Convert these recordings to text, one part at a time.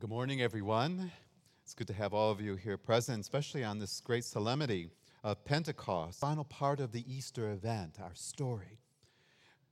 Good morning, everyone. It's good to have all of you here present, especially on this great solemnity of Pentecost, final part of the Easter event, our story,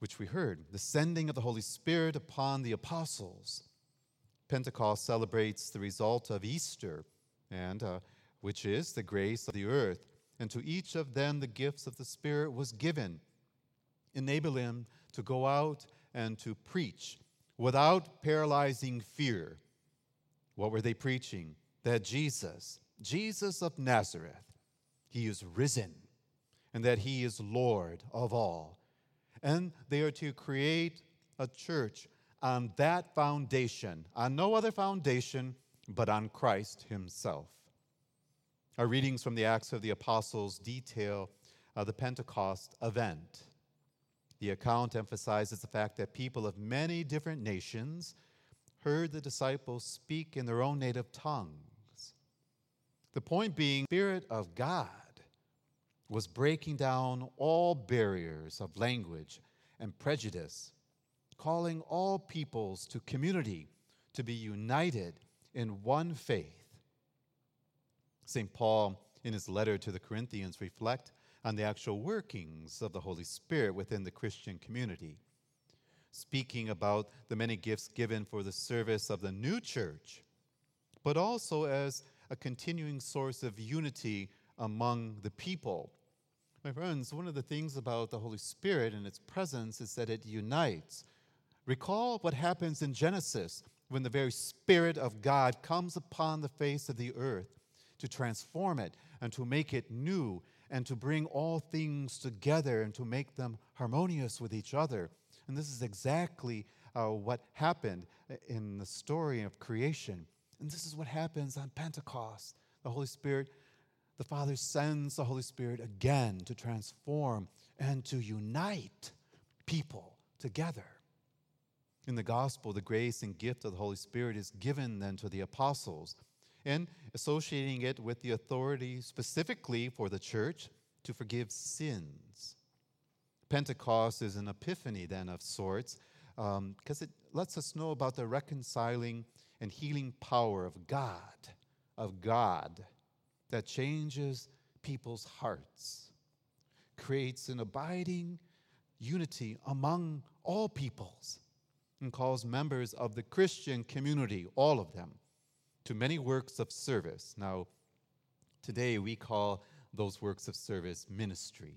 which we heard the sending of the Holy Spirit upon the apostles. Pentecost celebrates the result of Easter, and uh, which is the grace of the earth. And to each of them, the gifts of the Spirit was given, enabling them to go out and to preach without paralyzing fear what were they preaching? That Jesus, Jesus of Nazareth, he is risen and that he is Lord of all. And they are to create a church on that foundation, on no other foundation but on Christ himself. Our readings from the Acts of the Apostles detail uh, the Pentecost event. The account emphasizes the fact that people of many different nations heard the disciples speak in their own native tongues. The point being, the Spirit of God was breaking down all barriers of language and prejudice, calling all peoples to community to be united in one faith. St. Paul, in his letter to the Corinthians, reflect on the actual workings of the Holy Spirit within the Christian community speaking about the many gifts given for the service of the new church, but also as a continuing source of unity among the people. My friends, one of the things about the Holy Spirit and its presence is that it unites. Recall what happens in Genesis when the very Spirit of God comes upon the face of the earth to transform it and to make it new and to bring all things together and to make them harmonious with each other. And this is exactly uh, what happened in the story of creation. And this is what happens on Pentecost. The Holy Spirit, the Father sends the Holy Spirit again to transform and to unite people together. In the gospel, the grace and gift of the Holy Spirit is given then to the apostles and associating it with the authority specifically for the church to forgive sins. Pentecost is an epiphany, then, of sorts, because um, it lets us know about the reconciling and healing power of God, of God, that changes people's hearts, creates an abiding unity among all peoples, and calls members of the Christian community, all of them, to many works of service. Now, today we call those works of service ministry.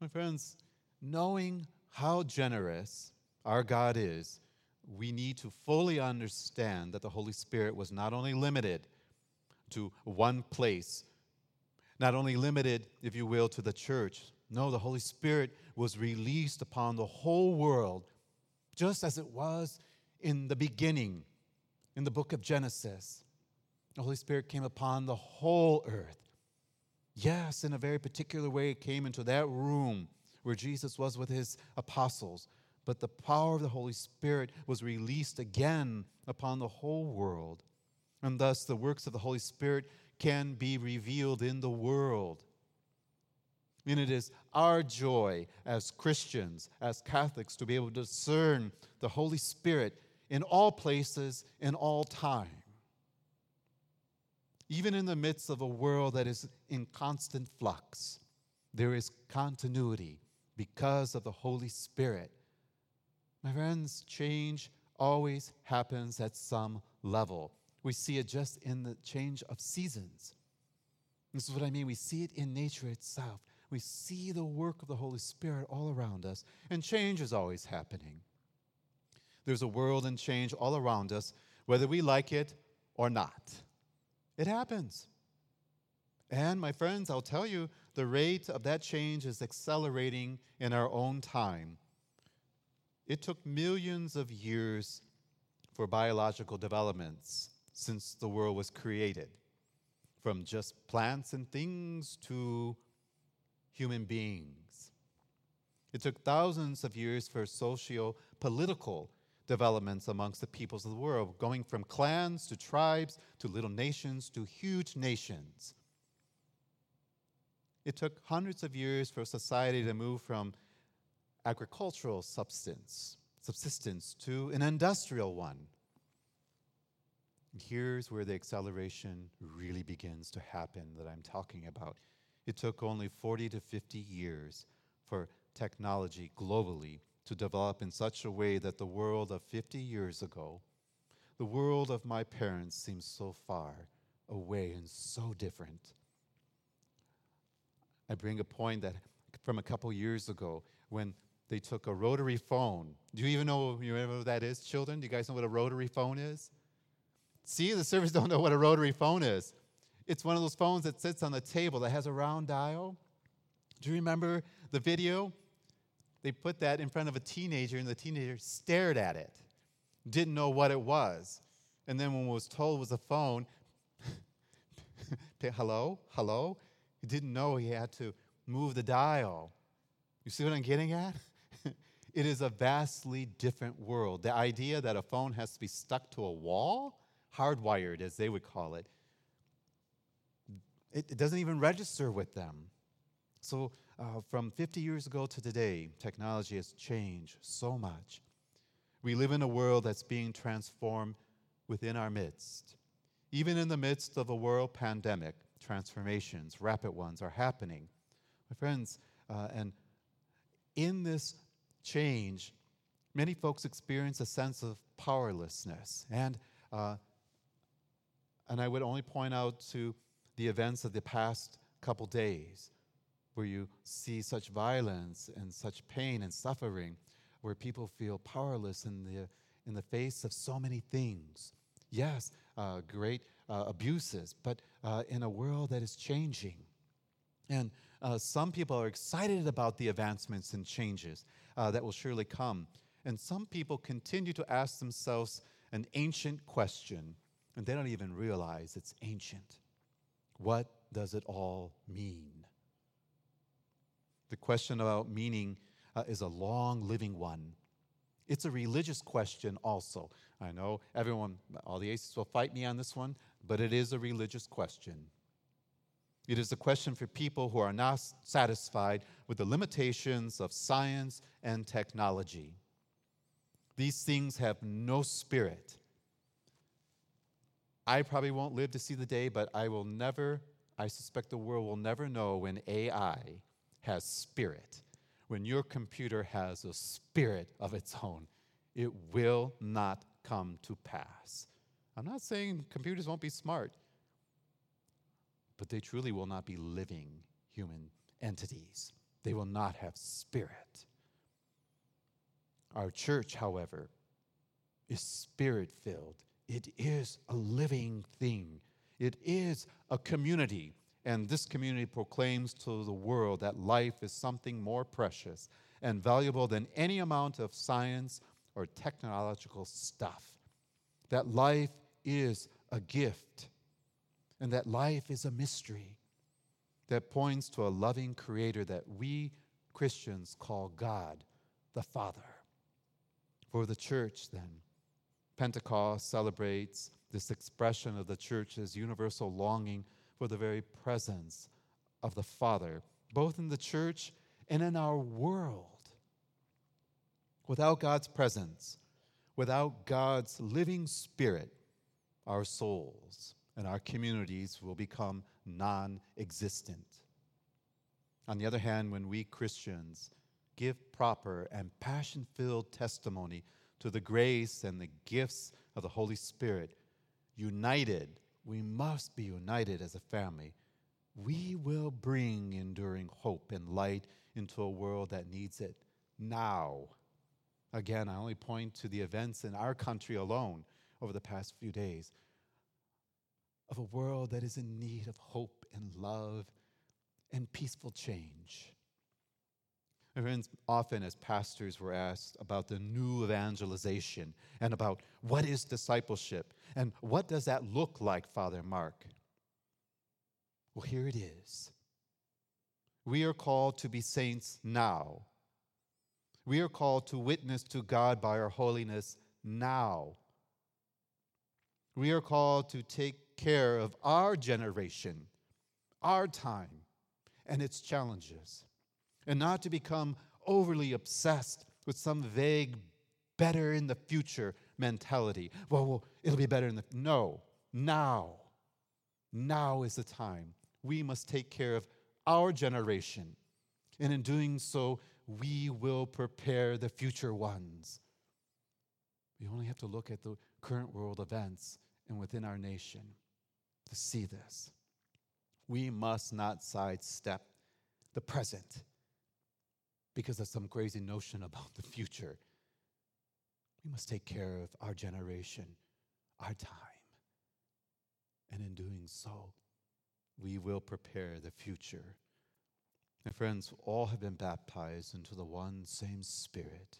My friends, knowing how generous our God is, we need to fully understand that the Holy Spirit was not only limited to one place, not only limited, if you will, to the church. No, the Holy Spirit was released upon the whole world, just as it was in the beginning, in the book of Genesis. The Holy Spirit came upon the whole earth. Yes, in a very particular way, it came into that room where Jesus was with his apostles. But the power of the Holy Spirit was released again upon the whole world. And thus, the works of the Holy Spirit can be revealed in the world. And it is our joy as Christians, as Catholics, to be able to discern the Holy Spirit in all places, in all time even in the midst of a world that is in constant flux, there is continuity because of the Holy Spirit. My friends, change always happens at some level. We see it just in the change of seasons. This is what I mean. We see it in nature itself. We see the work of the Holy Spirit all around us, and change is always happening. There's a world in change all around us, whether we like it or not. It happens. And my friends, I'll tell you, the rate of that change is accelerating in our own time. It took millions of years for biological developments since the world was created, from just plants and things to human beings. It took thousands of years for socio political developments amongst the peoples of the world, going from clans to tribes to little nations to huge nations. It took hundreds of years for society to move from agricultural substance, subsistence to an industrial one. And Here's where the acceleration really begins to happen that I'm talking about. It took only 40 to 50 years for technology globally to develop in such a way that the world of 50 years ago, the world of my parents, seems so far away and so different. I bring a point that from a couple years ago when they took a rotary phone. Do you even know you remember what that is, children? Do you guys know what a rotary phone is? See, the servers don't know what a rotary phone is. It's one of those phones that sits on the table that has a round dial. Do you remember the video? They put that in front of a teenager, and the teenager stared at it, didn't know what it was. And then when was told it was a phone, hello, hello, he didn't know he had to move the dial. You see what I'm getting at? it is a vastly different world. The idea that a phone has to be stuck to a wall, hardwired as they would call it, it doesn't even register with them. So, uh, from 50 years ago to today, technology has changed so much. We live in a world that's being transformed within our midst. Even in the midst of a world pandemic, transformations, rapid ones, are happening. My friends, uh, and in this change, many folks experience a sense of powerlessness. And, uh, and I would only point out to the events of the past couple days where you see such violence and such pain and suffering, where people feel powerless in the, in the face of so many things. Yes, uh, great uh, abuses, but uh, in a world that is changing. And uh, some people are excited about the advancements and changes uh, that will surely come. And some people continue to ask themselves an ancient question, and they don't even realize it's ancient. What does it all mean? The question about meaning uh, is a long living one. It's a religious question also. I know everyone, all the atheists will fight me on this one, but it is a religious question. It is a question for people who are not satisfied with the limitations of science and technology. These things have no spirit. I probably won't live to see the day, but I will never, I suspect the world will never know when AI has spirit, when your computer has a spirit of its own, it will not come to pass. I'm not saying computers won't be smart, but they truly will not be living human entities. They will not have spirit. Our church, however, is spirit filled. It is a living thing. It is a community and this community proclaims to the world that life is something more precious and valuable than any amount of science or technological stuff. That life is a gift, and that life is a mystery that points to a loving creator that we Christians call God the Father. For the church, then, Pentecost celebrates this expression of the church's universal longing for the very presence of the Father, both in the church and in our world. Without God's presence, without God's living spirit, our souls and our communities will become non existent. On the other hand, when we Christians give proper and passion filled testimony to the grace and the gifts of the Holy Spirit, united we must be united as a family. We will bring enduring hope and light into a world that needs it now. Again, I only point to the events in our country alone over the past few days of a world that is in need of hope and love and peaceful change. Friends, often as pastors, we're asked about the new evangelization and about what is discipleship and what does that look like, Father Mark? Well, here it is. We are called to be saints now. We are called to witness to God by our holiness now. We are called to take care of our generation, our time, and its challenges and not to become overly obsessed with some vague better in the future, mentality. Well, well it'll be better in the. No, now. Now is the time. We must take care of our generation. And in doing so, we will prepare the future ones. We only have to look at the current world events and within our nation to see this. We must not sidestep the present because of some crazy notion about the future. We must take care of our generation, our time. And in doing so, we will prepare the future. My friends, all have been baptized into the one same Spirit.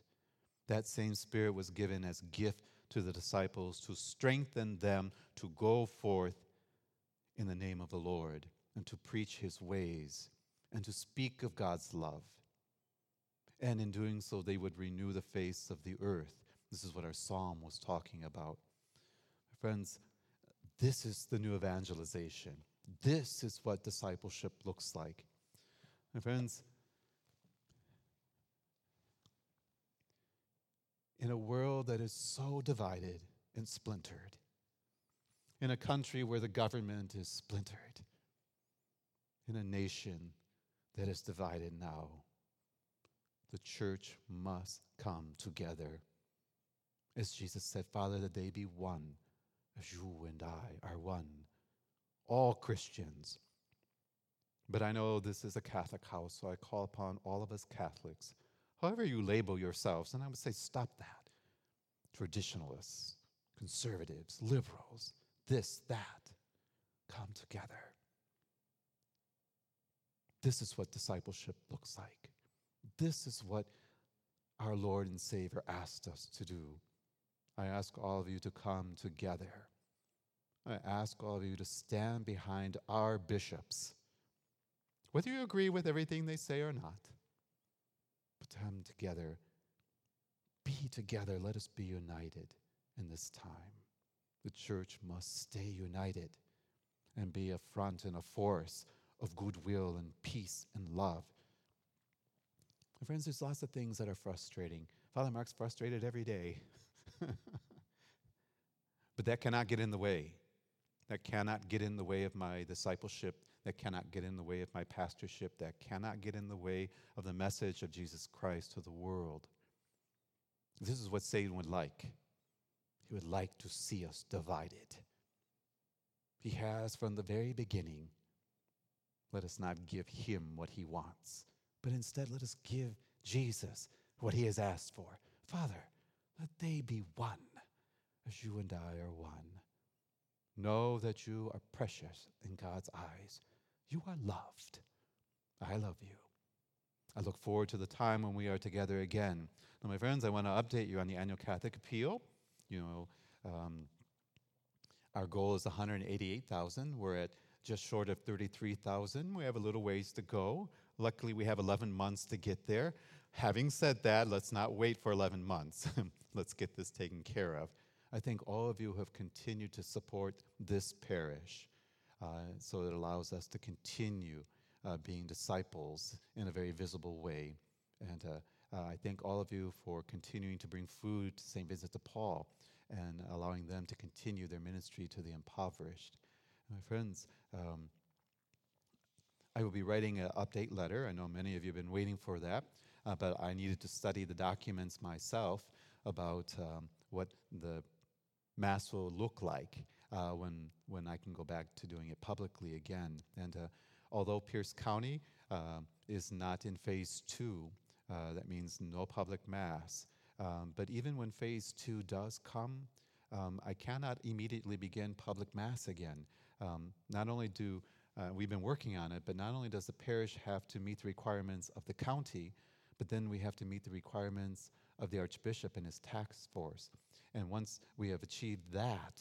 That same Spirit was given as gift to the disciples to strengthen them to go forth in the name of the Lord and to preach his ways and to speak of God's love. And in doing so, they would renew the face of the earth. This is what our psalm was talking about. Friends, this is the new evangelization. This is what discipleship looks like. My friends, in a world that is so divided and splintered, in a country where the government is splintered, in a nation that is divided now, the church must come together. As Jesus said, Father, that they be one, as you and I are one. All Christians. But I know this is a Catholic house, so I call upon all of us Catholics, however you label yourselves, and I would say, stop that. Traditionalists, conservatives, liberals, this, that, come together. This is what discipleship looks like. This is what our Lord and Savior asked us to do. I ask all of you to come together. I ask all of you to stand behind our bishops, whether you agree with everything they say or not. But come together, be together. Let us be united in this time. The church must stay united and be a front and a force of goodwill and peace and love. Friends, there's lots of things that are frustrating. Father Mark's frustrated every day. but that cannot get in the way. That cannot get in the way of my discipleship. That cannot get in the way of my pastorship. That cannot get in the way of the message of Jesus Christ to the world. This is what Satan would like. He would like to see us divided. He has from the very beginning. Let us not give him what he wants, but instead let us give Jesus what he has asked for. Father, let they be one as you and I are one. Know that you are precious in God's eyes. You are loved. I love you. I look forward to the time when we are together again. Now, my friends, I want to update you on the annual Catholic Appeal you know, um, our goal is 188,000. We're at just short of 33,000. We have a little ways to go. Luckily, we have 11 months to get there. Having said that, let's not wait for 11 months. let's get this taken care of. I think all of you have continued to support this parish. Uh, so it allows us to continue uh, being disciples in a very visible way. And uh, uh, I thank all of you for continuing to bring food to St. Vincent de Paul and allowing them to continue their ministry to the impoverished. My friends, um, I will be writing an update letter. I know many of you have been waiting for that, uh, but I needed to study the documents myself about um, what the Mass will look like uh, when, when I can go back to doing it publicly again. And uh, although Pierce County uh, is not in phase two, uh, that means no public mass. Um, but even when phase two does come, um, I cannot immediately begin public mass again. Um, not only do uh, we've been working on it, but not only does the parish have to meet the requirements of the county, but then we have to meet the requirements of the archbishop and his tax force. And once we have achieved that,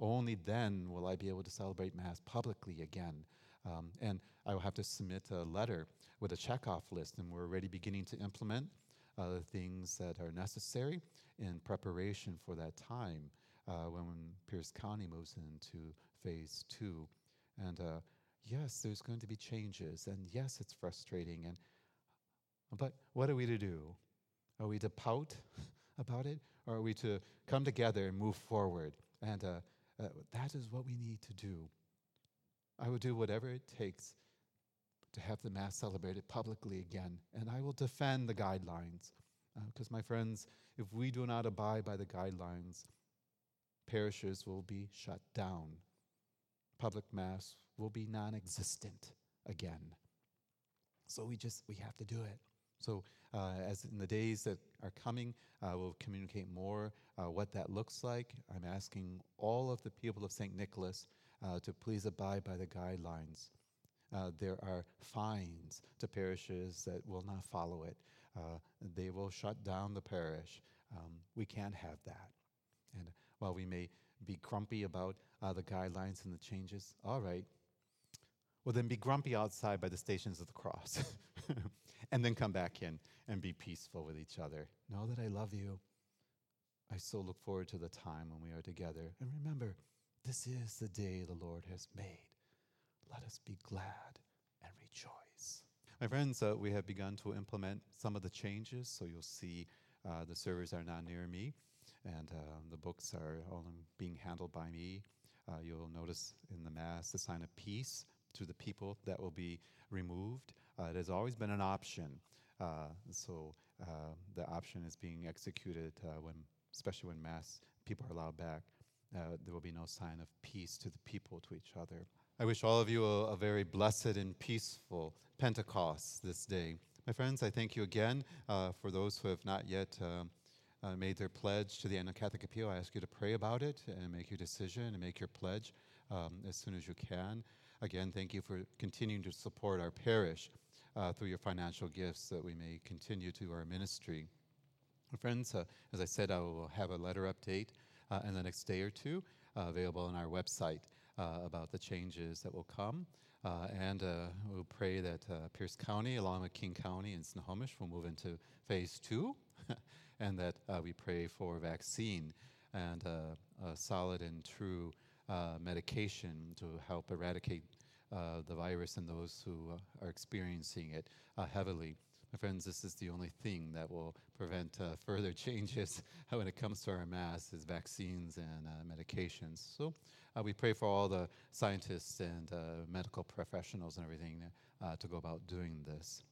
only then will I be able to celebrate Mass publicly again. Um, and I will have to submit a letter with a checkoff list, and we're already beginning to implement uh, the things that are necessary in preparation for that time uh, when Pierce County moves into phase two. And uh, yes, there's going to be changes, and yes, it's frustrating. And but what are we to do? Are we to pout about it, Or are we to come together and move forward? And uh, uh, that is what we need to do. I will do whatever it takes to have the Mass celebrated publicly again, and I will defend the guidelines. Because, uh, my friends, if we do not abide by the guidelines, parishes will be shut down. Public Mass will be non existent again. So we just, we have to do it. So, uh, as in the days that are coming, uh, we'll communicate more uh, what that looks like. I'm asking all of the people of St. Nicholas uh, to please abide by the guidelines. Uh, there are fines to parishes that will not follow it. Uh, they will shut down the parish. Um, we can't have that. And while we may be grumpy about uh, the guidelines and the changes, all right, well, then be grumpy outside by the stations of the cross. and then come back in and be peaceful with each other. Know that I love you. I so look forward to the time when we are together. And remember, this is the day the Lord has made. Let us be glad and rejoice. My friends, uh, we have begun to implement some of the changes, so you'll see uh, the servers are now near me, and uh, the books are all being handled by me. Uh, you'll notice in the Mass the sign of peace to the people that will be removed. Uh, it has always been an option. Uh, so uh, the option is being executed uh, when, especially when mass people are allowed back. There will be no sign of peace to the people, to each other. I wish all of you a, a very blessed and peaceful Pentecost this day. My friends, I thank you again for those who have not yet. Uh, made their pledge to the Annual Catholic Appeal. I ask you to pray about it and make your decision and make your pledge um, as soon as you can. Again, thank you for continuing to support our parish uh, through your financial gifts that we may continue to our ministry. Friends, uh, as I said, I will have a letter update uh, in the next day or two uh, available on our website uh, about the changes that will come. Uh, and we'll pray that Pierce County, along with King County and Snohomish, will move into phase two, and that we pray for vaccine and a solid and true uh, medication to help eradicate uh, the virus and those who uh, are experiencing it uh, heavily. My friends, this is the only thing that will prevent uh, further changes when it comes to our mass is vaccines and medications. So we pray for all the scientists and medical professionals and everything to go about doing this.